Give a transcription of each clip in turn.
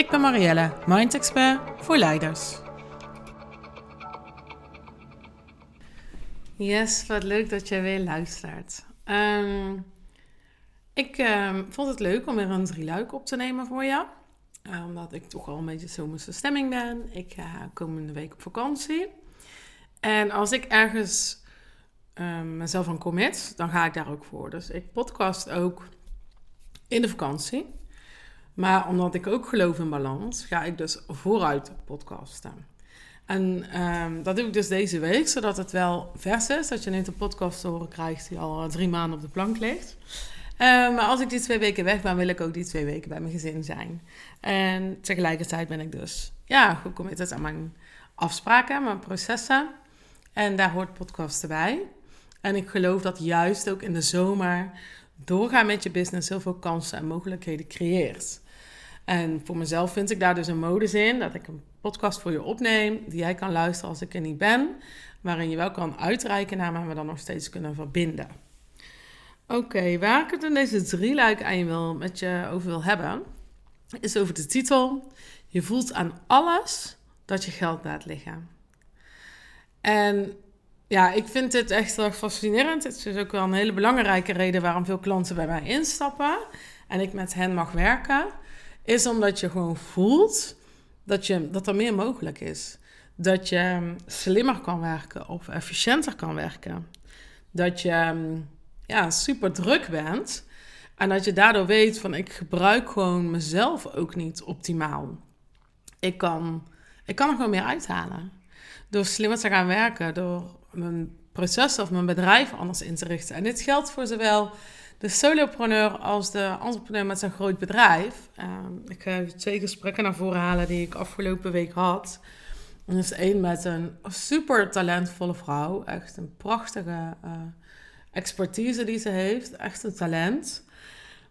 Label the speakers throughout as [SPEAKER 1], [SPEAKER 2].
[SPEAKER 1] Ik ben Marielle, Mind Expert voor leiders. Yes, wat leuk dat je weer luistert. Ehm, ik ehm, vond het leuk om weer een drieluik op te nemen voor jou. Uh, omdat ik toch al een beetje zomerse stemming ben. Ik ga komende week op vakantie. En als ik ergens um, mezelf aan commit, dan ga ik daar ook voor. Dus ik podcast ook in de vakantie. Maar omdat ik ook geloof in balans, ga ik dus vooruit podcasten. En um, dat doe ik dus deze week, zodat het wel vers is. Dat je niet een podcast te horen krijgt die al drie maanden op de plank ligt. Um, maar als ik die twee weken weg ben, wil ik ook die twee weken bij mijn gezin zijn. En tegelijkertijd ben ik dus ja, gecommitted aan mijn afspraken, mijn processen. En daar hoort podcast bij. En ik geloof dat juist ook in de zomer doorgaan met je business heel veel kansen en mogelijkheden creëert. En voor mezelf vind ik daar dus een modus in dat ik een podcast voor je opneem, die jij kan luisteren als ik er niet ben, waarin je wel kan uitreiken naar en we dan nog steeds kunnen verbinden. Oké, waar ik het in deze drie luiken aan je wil, met je over wil hebben, is over de titel. Je voelt aan alles dat je geld laat liggen. En ja, ik vind dit echt heel fascinerend. Het is ook wel een hele belangrijke reden waarom veel klanten bij mij instappen en ik met hen mag werken. Is omdat je gewoon voelt dat, je, dat er meer mogelijk is. Dat je slimmer kan werken of efficiënter kan werken. Dat je ja, super druk bent. En dat je daardoor weet van ik gebruik gewoon mezelf ook niet optimaal. Ik kan, ik kan er gewoon meer uithalen. Door slimmer te gaan werken, door mijn proces of mijn bedrijf anders in te richten. En dit geldt voor zowel de solopreneur als de entrepreneur met zijn groot bedrijf. Ehm, ik ga twee gesprekken naar voren halen die ik afgelopen week had. Er is één met een super talentvolle vrouw. Echt een prachtige uh, expertise die ze heeft. Echt een talent.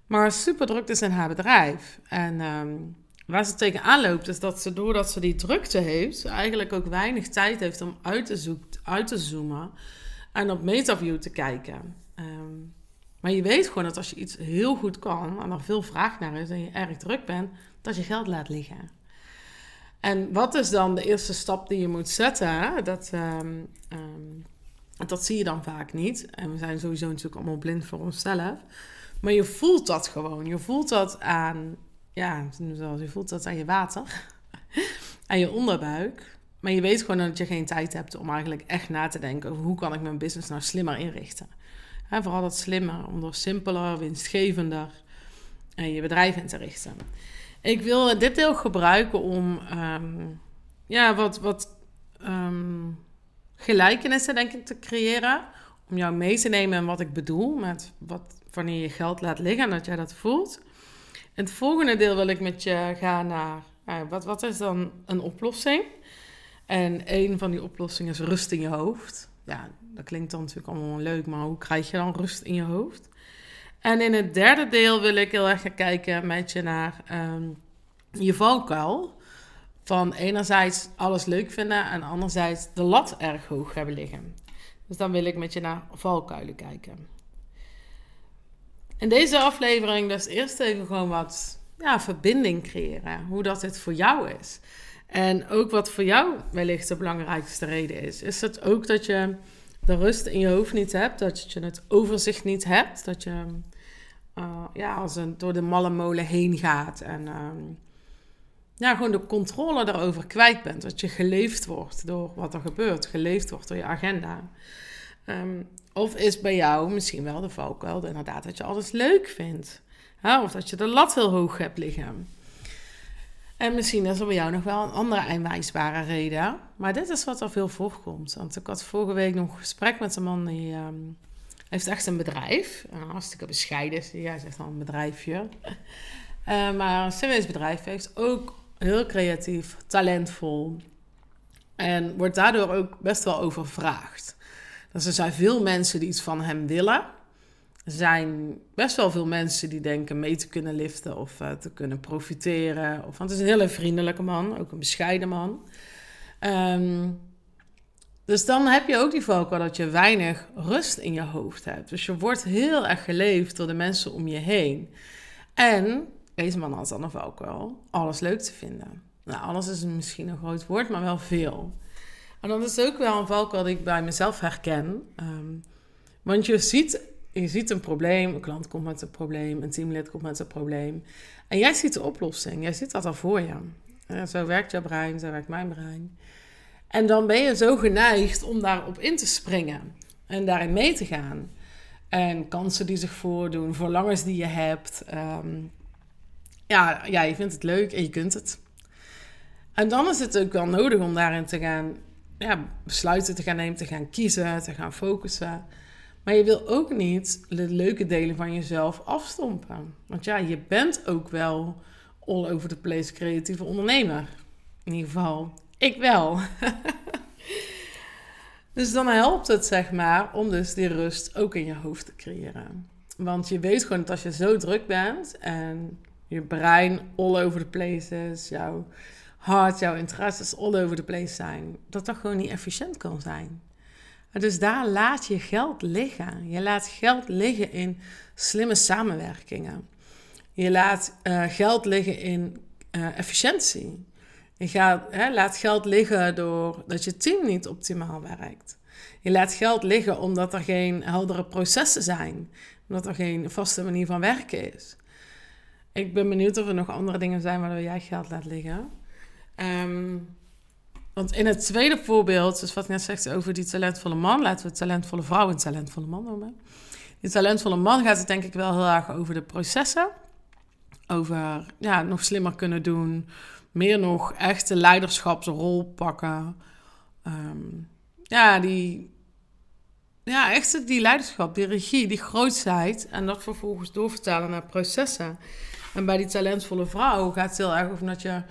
[SPEAKER 1] Maar super druk is in haar bedrijf. En um, waar ze tegenaan loopt is dat ze doordat ze die drukte heeft... eigenlijk ook weinig tijd heeft om uit te, zoeken, uit te zoomen... en op metaview te kijken. Um, maar je weet gewoon dat als je iets heel goed kan en er veel vraag naar is en je erg druk bent, dat je geld laat liggen. En wat is dan de eerste stap die je moet zetten? Dat, um, um, dat zie je dan vaak niet. En we zijn sowieso natuurlijk allemaal blind voor onszelf. Maar je voelt dat gewoon. Je voelt dat aan, ja, je voelt dat aan je water, aan je onderbuik. Maar je weet gewoon dat je geen tijd hebt om eigenlijk echt na te denken over hoe kan ik mijn business nou slimmer inrichten. En vooral dat slimmer, om door simpeler, winstgevender uh, je bedrijf in te richten. Ik wil dit deel gebruiken om um, ja, wat, wat um, gelijkenissen denk ik te creëren. Om jou mee te nemen in wat ik bedoel met wat, wanneer je geld laat liggen en dat jij dat voelt. In het volgende deel wil ik met je gaan naar uh, wat, wat is dan een oplossing? En een van die oplossingen is rust in je hoofd. Ja, dat klinkt dan natuurlijk allemaal leuk, maar hoe krijg je dan rust in je hoofd? En in het derde deel wil ik heel erg kijken met je naar um, je valkuil. Van enerzijds alles leuk vinden en anderzijds de lat erg hoog hebben liggen. Dus dan wil ik met je naar valkuilen kijken. In deze aflevering dus eerst even gewoon wat ja, verbinding creëren. Hoe dat het voor jou is. En ook wat voor jou wellicht de belangrijkste reden is. Is het ook dat je de rust in je hoofd niet hebt, dat je het overzicht niet hebt, dat je uh, ja, als een, door de malle molen heen gaat en ja, gewoon de controle daarover kwijt bent. Dat je geleefd wordt door wat er gebeurt, geleefd wordt door je agenda. Um, of is bij jou misschien wel de valkuil inderdaad dat je alles leuk vindt. of dat je de lat heel hoog hebt liggen. En misschien is er bij jou nog wel een andere aanwijsbare reden. Maar dit is wat er veel voorkomt. Want ik had vorige week nog een gesprek met een man die um, heeft echt een bedrijf. Een hartstikke bescheiden. Hij zegt dan een bedrijfje. Uh, maar een serieus bedrijf heeft ook heel creatief, talentvol. En wordt daardoor ook best wel overvraagd. Dus er zijn veel mensen die iets van hem willen. Zijn best wel veel mensen die denken mee te kunnen liften of uh, te kunnen profiteren. Of, want het is een hele vriendelijke man, ook een bescheiden man. Um, dus dan heb je ook die valkuil dat je weinig rust in je hoofd hebt. Dus je wordt heel erg geleefd door de mensen om je heen. En deze man had dan ook wel alles leuk te vinden. Nou, alles is misschien een groot woord, maar wel veel. En dat is ook wel een valkuil die ik bij mezelf herken. Um, want je ziet, je ziet een probleem, een klant komt met een probleem, een teamlid komt met een probleem. En jij ziet de oplossing, jij ziet dat al voor je. Zo werkt jouw brein, zo werkt mijn brein. En dan ben je zo geneigd om daarop in te springen en daarin mee te gaan. En kansen die zich voordoen, verlangens die je hebt. Ehm, ja, ja, je vindt het leuk en je kunt het. En dan is het ook wel nodig om daarin te gaan ja, besluiten te gaan nemen, te gaan kiezen, te gaan focussen. Maar je wil ook niet de leuke delen van jezelf afstompen. Want ja, je bent ook wel all over the place creatieve ondernemer. In ieder geval, ik wel. dus dan helpt het, zeg maar, om dus die rust ook in je hoofd te creëren. Want je weet gewoon dat als je zo druk bent en je brein all over the place is, jouw hart, jouw interesses all over the place zijn, dat dat gewoon niet efficiënt kan zijn. Dus daar laat je geld liggen. Je laat geld liggen in slimme samenwerkingen. Je laat uh, geld liggen in uh, efficiëntie. Je gaat, hè, laat geld liggen doordat je team niet optimaal werkt. Je laat geld liggen omdat er geen heldere processen zijn. Omdat er geen vaste manier van werken is. Ik ben benieuwd of er nog andere dingen zijn waardoor jij geld laat liggen. Um, want in het tweede voorbeeld, dus wat ik net zegt over die talentvolle man, laten we talentvolle vrouw en talentvolle man noemen. Die talentvolle man gaat het denk ik wel heel erg over de processen. Over ja, nog slimmer kunnen doen, meer nog echt de leiderschapsrol pakken. Um, ja, die, ja, echt die leiderschap, die regie, die grootheid. En dat vervolgens doorvertalen naar processen. En bij die talentvolle vrouw gaat het heel erg over dat je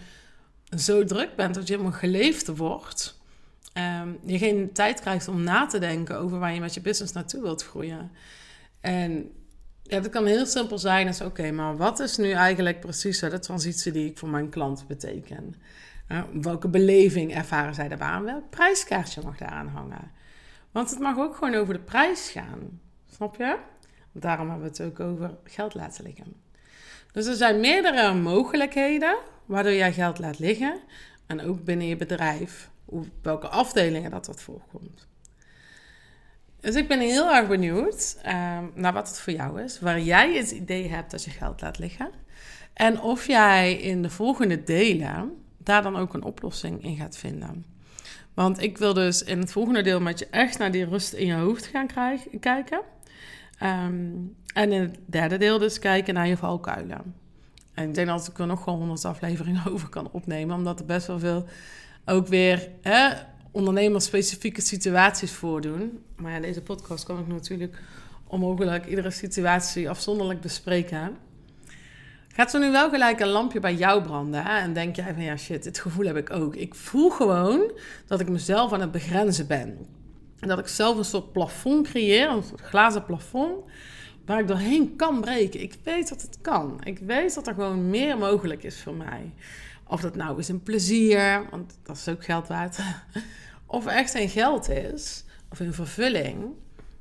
[SPEAKER 1] zo druk bent dat je helemaal geleefd wordt. Um, je geen tijd krijgt om na te denken over waar je met je business naartoe wilt groeien. En dat kan heel simpel zijn als, oké, maar wat is nu eigenlijk precies de transitie die ik voor mijn klant beteken? Welke beleving ervaren zij daarbij? Welk prijskaartje mag daaraan hangen? Want het mag ook gewoon over de prijs gaan. Snap je? Daarom hebben we het ook over geld laten liggen. Dus er zijn meerdere mogelijkheden waardoor jij geld laat liggen. En ook binnen je bedrijf, welke afdelingen dat dat voorkomt. Dus ik ben heel erg benieuwd uh, naar wat het voor jou is. Waar jij het idee hebt dat je geld laat liggen. En of jij in de volgende delen daar dan ook een oplossing in gaat vinden. Want ik wil dus in het volgende deel met je echt naar die rust in je hoofd gaan krijgen, kijken. Ehm, en in het derde deel dus kijken naar je valkuilen. En ik denk dat ik er nog gewoon honderd afleveringen over kan opnemen, omdat er best wel veel ook weer hè, ondernemerspecifieke situaties voordoen. Maar ja, deze podcast kan ik natuurlijk onmogelijk iedere situatie afzonderlijk bespreken. Gaat er nu wel gelijk een lampje bij jou branden? Hè? En denk jij van ja, shit, dit gevoel heb ik ook. Ik voel gewoon dat ik mezelf aan het begrenzen ben. Dat ik zelf een soort plafond creëer, een soort glazen plafond waar ik doorheen kan breken. Ik weet dat het kan. Ik weet dat er gewoon meer mogelijk is voor mij. Of dat nou is een plezier, want dat is ook geld waard. Of echt een geld is, of een vervulling.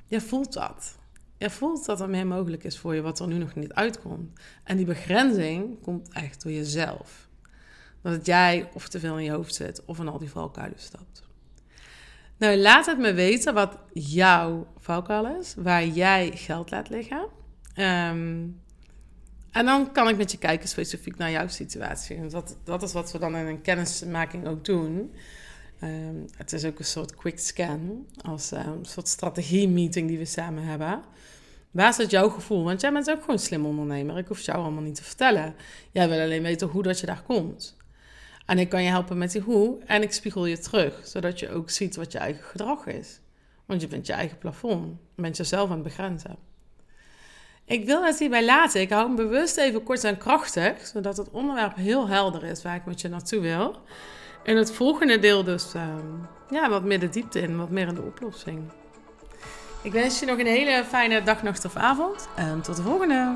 [SPEAKER 1] Je voelt dat. Je voelt dat er meer mogelijk is voor je wat er nu nog niet uitkomt. En die begrenzing komt echt door jezelf. Dat jij of te veel in je hoofd zit of in al die valkuilen stapt. Nou, laat het me weten wat jouw valkuil is, waar jij geld laat liggen. Ehm, en dan kan ik met je kijken specifiek naar jouw situatie. Dat, dat is wat we dan in een kennismaking ook doen. Ehm, het is ook een soort quick scan, als uh, een soort strategie-meeting die we samen hebben. Waar het jouw gevoel? Want jij bent ook gewoon slim ondernemer. Ik hoef jou allemaal niet te vertellen. Jij wil alleen weten hoe dat je daar komt. En ik kan je helpen met die hoe en ik spiegel je terug, zodat je ook ziet wat je eigen gedrag is. Want je bent je eigen plafond, je bent jezelf aan het begrenzen. Ik wil het hierbij laten. Ik hou hem bewust even kort en krachtig, zodat het onderwerp heel helder is waar ik met je naartoe wil. En het volgende deel dus ehm, ja, wat meer de diepte in, wat meer in de oplossing. Ik wens je nog een hele fijne dag, nacht of avond en tot de volgende.